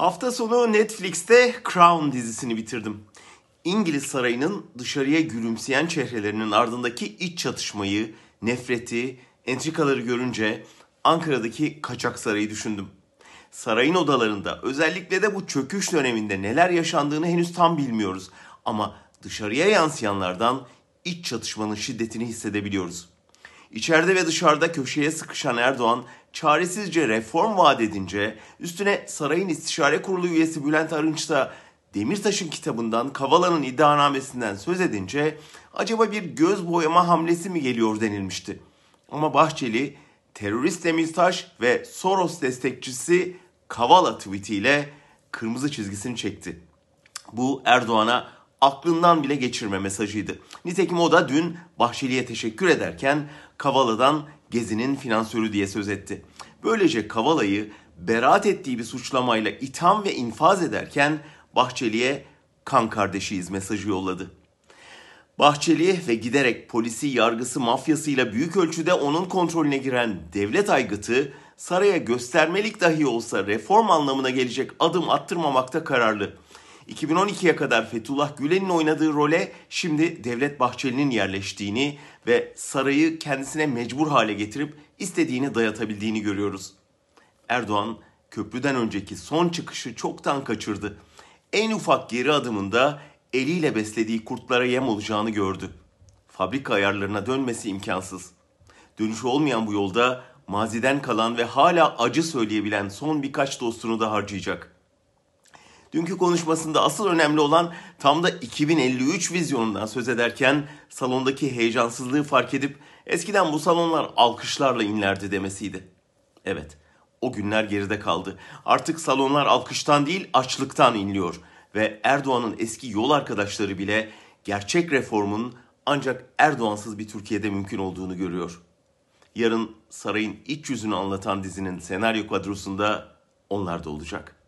Hafta sonu Netflix'te Crown dizisini bitirdim. İngiliz sarayının dışarıya gülümseyen çehrelerinin ardındaki iç çatışmayı, nefreti, entrikaları görünce Ankara'daki kaçak sarayı düşündüm. Sarayın odalarında özellikle de bu çöküş döneminde neler yaşandığını henüz tam bilmiyoruz. Ama dışarıya yansıyanlardan iç çatışmanın şiddetini hissedebiliyoruz. İçeride ve dışarıda köşeye sıkışan Erdoğan çaresizce reform vaat edince üstüne sarayın istişare kurulu üyesi Bülent Arınç da Demirtaş'ın kitabından Kavala'nın iddianamesinden söz edince acaba bir göz boyama hamlesi mi geliyor denilmişti. Ama Bahçeli terörist Demirtaş ve Soros destekçisi Kavala tweetiyle kırmızı çizgisini çekti. Bu Erdoğan'a aklından bile geçirme mesajıydı. Nitekim o da dün Bahçeli'ye teşekkür ederken Kavala'dan Gezi'nin finansörü diye söz etti. Böylece Kavala'yı beraat ettiği bir suçlamayla itham ve infaz ederken Bahçeli'ye kan kardeşiyiz mesajı yolladı. Bahçeli ve giderek polisi, yargısı, mafyasıyla büyük ölçüde onun kontrolüne giren devlet aygıtı saraya göstermelik dahi olsa reform anlamına gelecek adım attırmamakta kararlı. 2012'ye kadar Fethullah Gülen'in oynadığı role şimdi Devlet Bahçeli'nin yerleştiğini ve sarayı kendisine mecbur hale getirip istediğini dayatabildiğini görüyoruz. Erdoğan köprüden önceki son çıkışı çoktan kaçırdı. En ufak geri adımında eliyle beslediği kurtlara yem olacağını gördü. Fabrika ayarlarına dönmesi imkansız. Dönüşü olmayan bu yolda maziden kalan ve hala acı söyleyebilen son birkaç dostunu da harcayacak.'' Dünkü konuşmasında asıl önemli olan tam da 2053 vizyonundan söz ederken salondaki heyecansızlığı fark edip eskiden bu salonlar alkışlarla inlerdi demesiydi. Evet, o günler geride kaldı. Artık salonlar alkıştan değil açlıktan inliyor ve Erdoğan'ın eski yol arkadaşları bile gerçek reformun ancak Erdoğansız bir Türkiye'de mümkün olduğunu görüyor. Yarın sarayın iç yüzünü anlatan dizinin senaryo kadrosunda onlar da olacak.